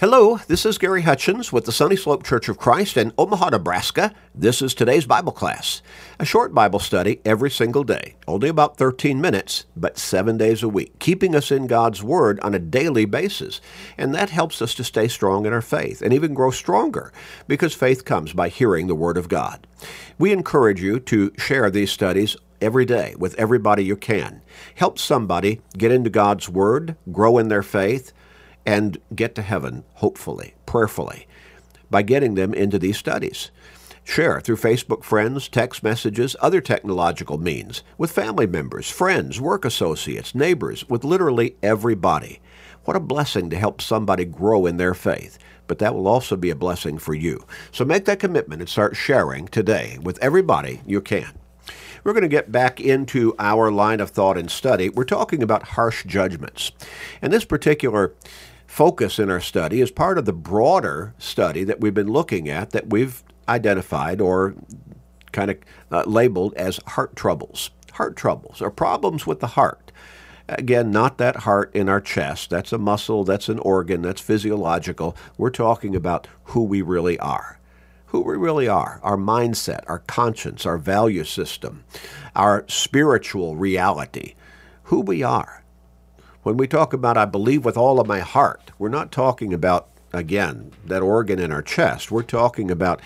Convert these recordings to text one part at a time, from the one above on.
Hello, this is Gary Hutchins with the Sunny Slope Church of Christ in Omaha, Nebraska. This is today's Bible class, a short Bible study every single day, only about 13 minutes, but seven days a week, keeping us in God's Word on a daily basis. And that helps us to stay strong in our faith and even grow stronger because faith comes by hearing the Word of God. We encourage you to share these studies every day with everybody you can. Help somebody get into God's Word, grow in their faith, and get to heaven, hopefully, prayerfully, by getting them into these studies. Share through Facebook friends, text messages, other technological means, with family members, friends, work associates, neighbors, with literally everybody. What a blessing to help somebody grow in their faith. But that will also be a blessing for you. So make that commitment and start sharing today with everybody you can. We're going to get back into our line of thought and study. We're talking about harsh judgments. And this particular focus in our study is part of the broader study that we've been looking at that we've identified or kind of uh, labeled as heart troubles. Heart troubles are problems with the heart. Again, not that heart in our chest. That's a muscle, that's an organ, that's physiological. We're talking about who we really are. Who we really are, our mindset, our conscience, our value system, our spiritual reality, who we are. When we talk about I believe with all of my heart, we're not talking about, again, that organ in our chest. We're talking about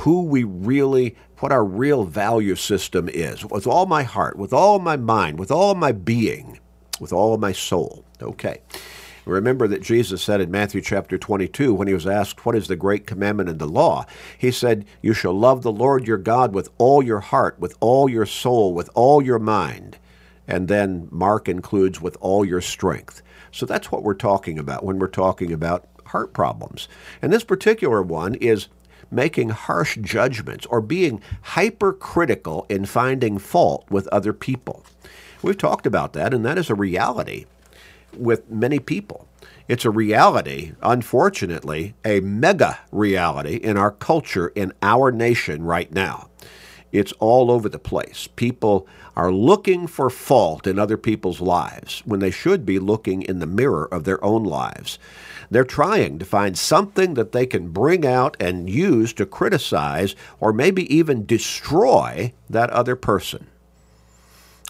who we really, what our real value system is, with all my heart, with all my mind, with all my being, with all my soul. Okay. Remember that Jesus said in Matthew chapter 22, when he was asked, What is the great commandment in the law? He said, You shall love the Lord your God with all your heart, with all your soul, with all your mind. And then Mark includes with all your strength. So that's what we're talking about when we're talking about heart problems. And this particular one is making harsh judgments or being hypercritical in finding fault with other people. We've talked about that, and that is a reality with many people. It's a reality, unfortunately, a mega reality in our culture, in our nation right now. It's all over the place. People are looking for fault in other people's lives when they should be looking in the mirror of their own lives. They're trying to find something that they can bring out and use to criticize or maybe even destroy that other person.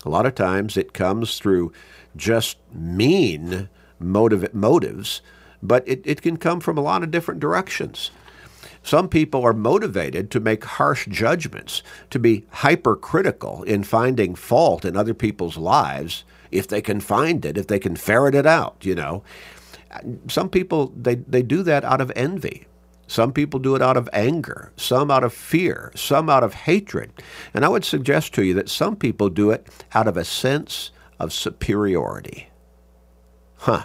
A lot of times it comes through just mean motive, motives, but it, it can come from a lot of different directions. Some people are motivated to make harsh judgments, to be hypercritical in finding fault in other people's lives if they can find it, if they can ferret it out, you know. Some people they, they do that out of envy. Some people do it out of anger, some out of fear, some out of hatred. And I would suggest to you that some people do it out of a sense of superiority. Huh.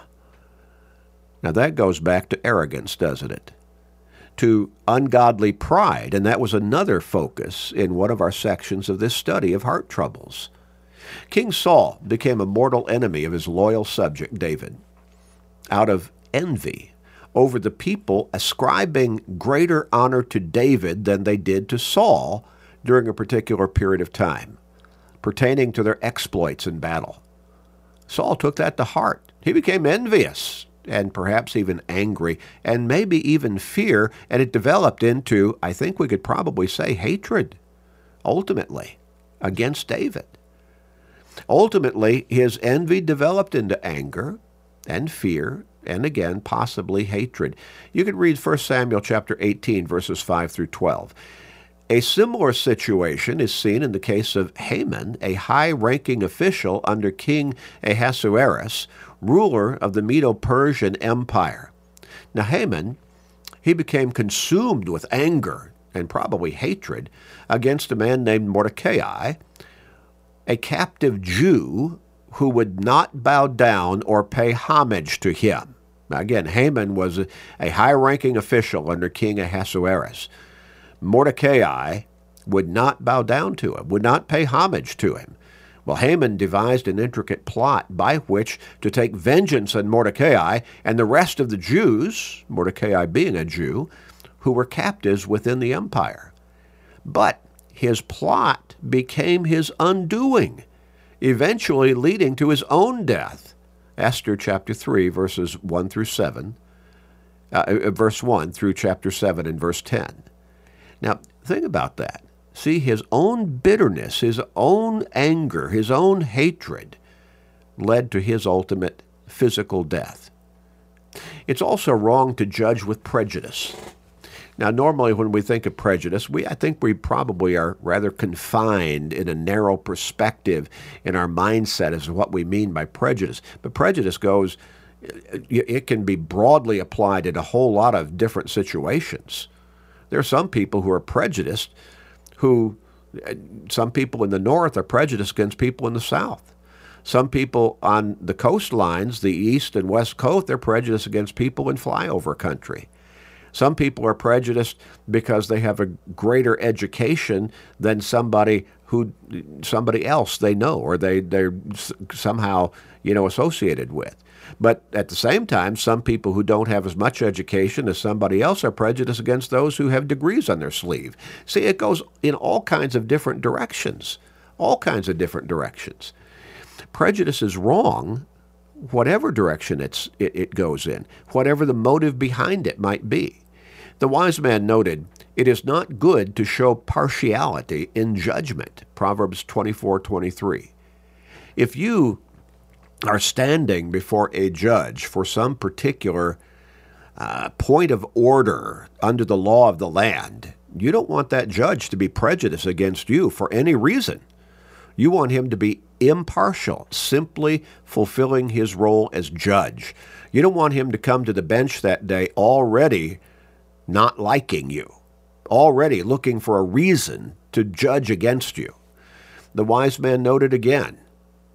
Now that goes back to arrogance, doesn't it? To ungodly pride, and that was another focus in one of our sections of this study of heart troubles. King Saul became a mortal enemy of his loyal subject David out of envy over the people ascribing greater honor to David than they did to Saul during a particular period of time, pertaining to their exploits in battle. Saul took that to heart. He became envious and perhaps even angry, and maybe even fear, and it developed into, I think we could probably say, hatred, ultimately, against David. Ultimately, his envy developed into anger and fear, and again, possibly hatred. You can read 1 Samuel chapter 18, verses 5 through 12. A similar situation is seen in the case of Haman, a high ranking official under King Ahasuerus, ruler of the Medo Persian Empire. Now, Haman, he became consumed with anger and probably hatred against a man named Mordecai, a captive Jew who would not bow down or pay homage to him. Now, again, Haman was a high ranking official under King Ahasuerus. Mordecai would not bow down to him, would not pay homage to him. Well, Haman devised an intricate plot by which to take vengeance on Mordecai and the rest of the Jews, Mordecai being a Jew, who were captives within the empire. But his plot became his undoing, eventually leading to his own death. Esther chapter 3, verses 1 through 7. uh, uh, verse 1 through chapter 7 and verse 10. Now, think about that. See, his own bitterness, his own anger, his own hatred led to his ultimate physical death. It's also wrong to judge with prejudice. Now, normally when we think of prejudice, we I think we probably are rather confined in a narrow perspective in our mindset as to what we mean by prejudice. But prejudice goes, it can be broadly applied in a whole lot of different situations. There are some people who are prejudiced, who uh, some people in the north are prejudiced against people in the south. Some people on the coastlines, the east and west coast, they're prejudiced against people in flyover country. Some people are prejudiced because they have a greater education than somebody who somebody else they know or they they're somehow you know associated with. But at the same time, some people who don't have as much education as somebody else are prejudiced against those who have degrees on their sleeve. See, it goes in all kinds of different directions, all kinds of different directions. Prejudice is wrong whatever direction it's, it, it goes in, whatever the motive behind it might be. The wise man noted, It is not good to show partiality in judgment. Proverbs 24 23. If you are standing before a judge for some particular uh, point of order under the law of the land, you don't want that judge to be prejudiced against you for any reason. You want him to be impartial, simply fulfilling his role as judge. You don't want him to come to the bench that day already not liking you, already looking for a reason to judge against you. The wise man noted again,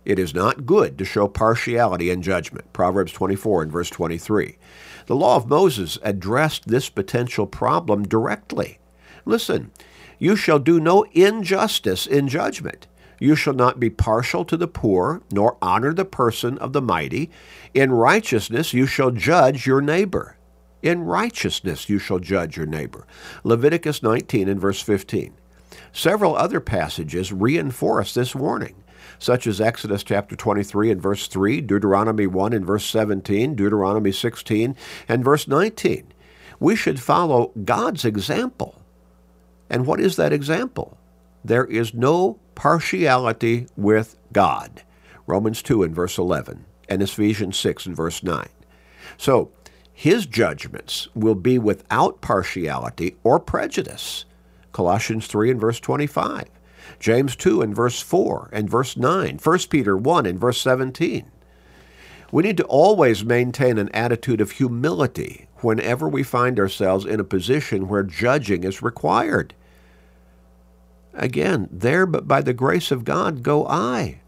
it is not good to show partiality in judgment. Proverbs 24 and verse 23. The law of Moses addressed this potential problem directly. Listen, you shall do no injustice in judgment. You shall not be partial to the poor, nor honor the person of the mighty. In righteousness you shall judge your neighbor. In righteousness you shall judge your neighbor. Leviticus 19 and verse 15. Several other passages reinforce this warning, such as Exodus chapter 23 and verse 3, Deuteronomy 1 and verse 17, Deuteronomy 16 and verse 19. We should follow God's example. And what is that example? There is no partiality with God. Romans 2 and verse 11, and Ephesians 6 and verse 9. So, his judgments will be without partiality or prejudice. Colossians 3 and verse 25. James 2 and verse 4 and verse 9. 1 Peter 1 and verse 17. We need to always maintain an attitude of humility whenever we find ourselves in a position where judging is required. Again, there but by the grace of God go I.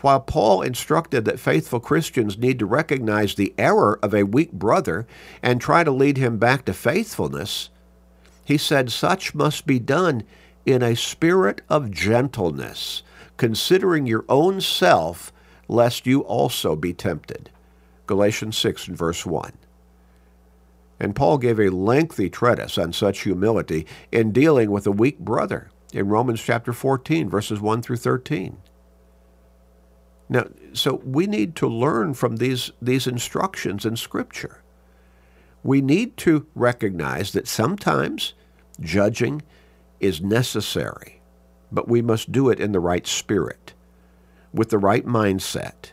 While Paul instructed that faithful Christians need to recognize the error of a weak brother and try to lead him back to faithfulness, he said such must be done in a spirit of gentleness, considering your own self, lest you also be tempted. Galatians 6 and verse 1. And Paul gave a lengthy treatise on such humility in dealing with a weak brother in Romans chapter 14, verses 1 through 13. Now, so we need to learn from these, these instructions in Scripture. We need to recognize that sometimes judging is necessary, but we must do it in the right spirit, with the right mindset.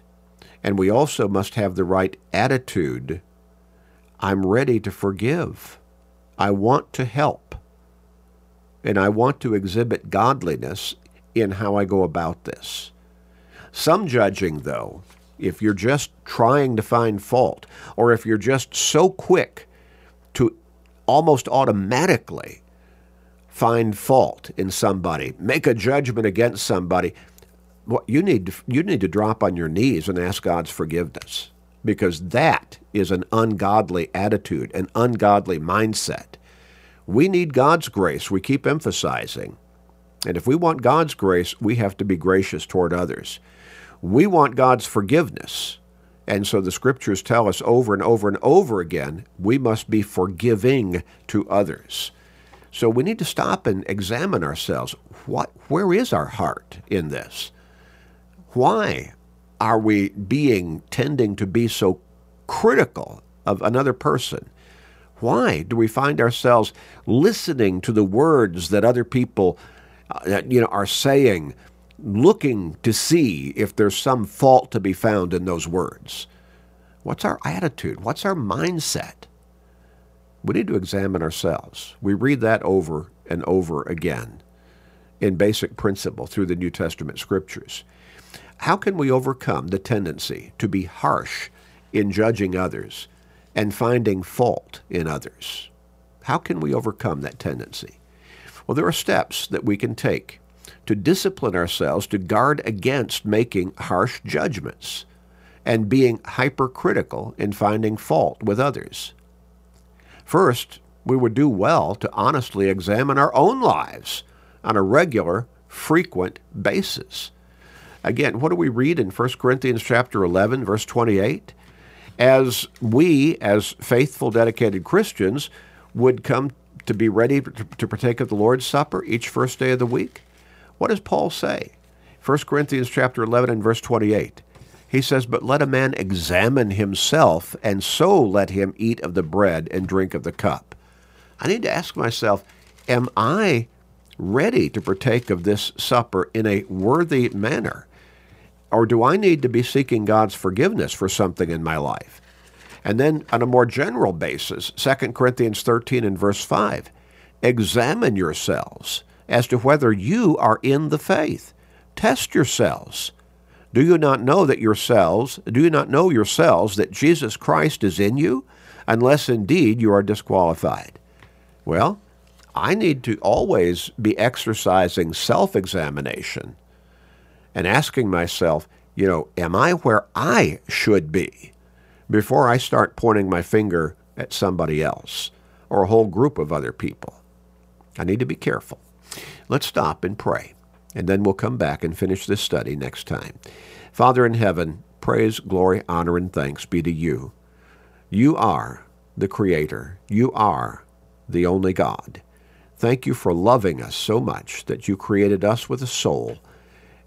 And we also must have the right attitude. I'm ready to forgive. I want to help. And I want to exhibit godliness in how I go about this. Some judging, though, if you're just trying to find fault, or if you're just so quick to almost automatically find fault in somebody, make a judgment against somebody, what you need to, you need to drop on your knees and ask God's forgiveness because that is an ungodly attitude, an ungodly mindset. We need God's grace. We keep emphasizing. And if we want God's grace, we have to be gracious toward others. We want God's forgiveness. And so the scriptures tell us over and over and over again we must be forgiving to others. So we need to stop and examine ourselves. What, where is our heart in this? Why are we being tending to be so critical of another person? Why do we find ourselves listening to the words that other people uh, you know, are saying, looking to see if there's some fault to be found in those words? What's our attitude? What's our mindset? We need to examine ourselves. We read that over and over again in basic principle through the New Testament scriptures. How can we overcome the tendency to be harsh in judging others and finding fault in others? How can we overcome that tendency? Well, there are steps that we can take to discipline ourselves to guard against making harsh judgments and being hypercritical in finding fault with others. First, we would do well to honestly examine our own lives on a regular, frequent basis. Again, what do we read in 1 Corinthians chapter 11 verse 28? As we as faithful dedicated Christians would come to be ready to partake of the Lord's Supper each first day of the week, what does Paul say? 1 Corinthians chapter 11 and verse 28. He says, But let a man examine himself, and so let him eat of the bread and drink of the cup. I need to ask myself, am I ready to partake of this supper in a worthy manner? Or do I need to be seeking God's forgiveness for something in my life? And then on a more general basis, 2 Corinthians 13 and verse 5, examine yourselves as to whether you are in the faith. Test yourselves. Do you not know that yourselves, do you not know yourselves that Jesus Christ is in you, unless indeed you are disqualified? Well, I need to always be exercising self examination and asking myself, you know, am I where I should be before I start pointing my finger at somebody else or a whole group of other people? I need to be careful. Let's stop and pray, and then we'll come back and finish this study next time. Father in heaven, praise, glory, honor, and thanks be to you. You are the Creator. You are the only God. Thank you for loving us so much that you created us with a soul,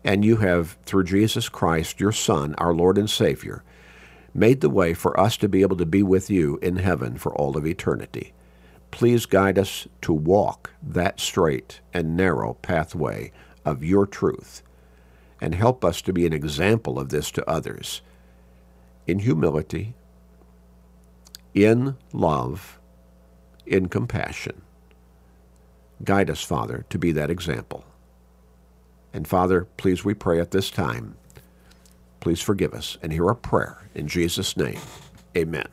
and you have, through Jesus Christ, your Son, our Lord and Savior, made the way for us to be able to be with you in heaven for all of eternity. Please guide us to walk that straight and narrow pathway of your truth, and help us to be an example of this to others in humility, in love, in compassion Guide us, Father, to be that example. And Father, please, we pray at this time, please forgive us and hear our prayer. In Jesus' name, amen.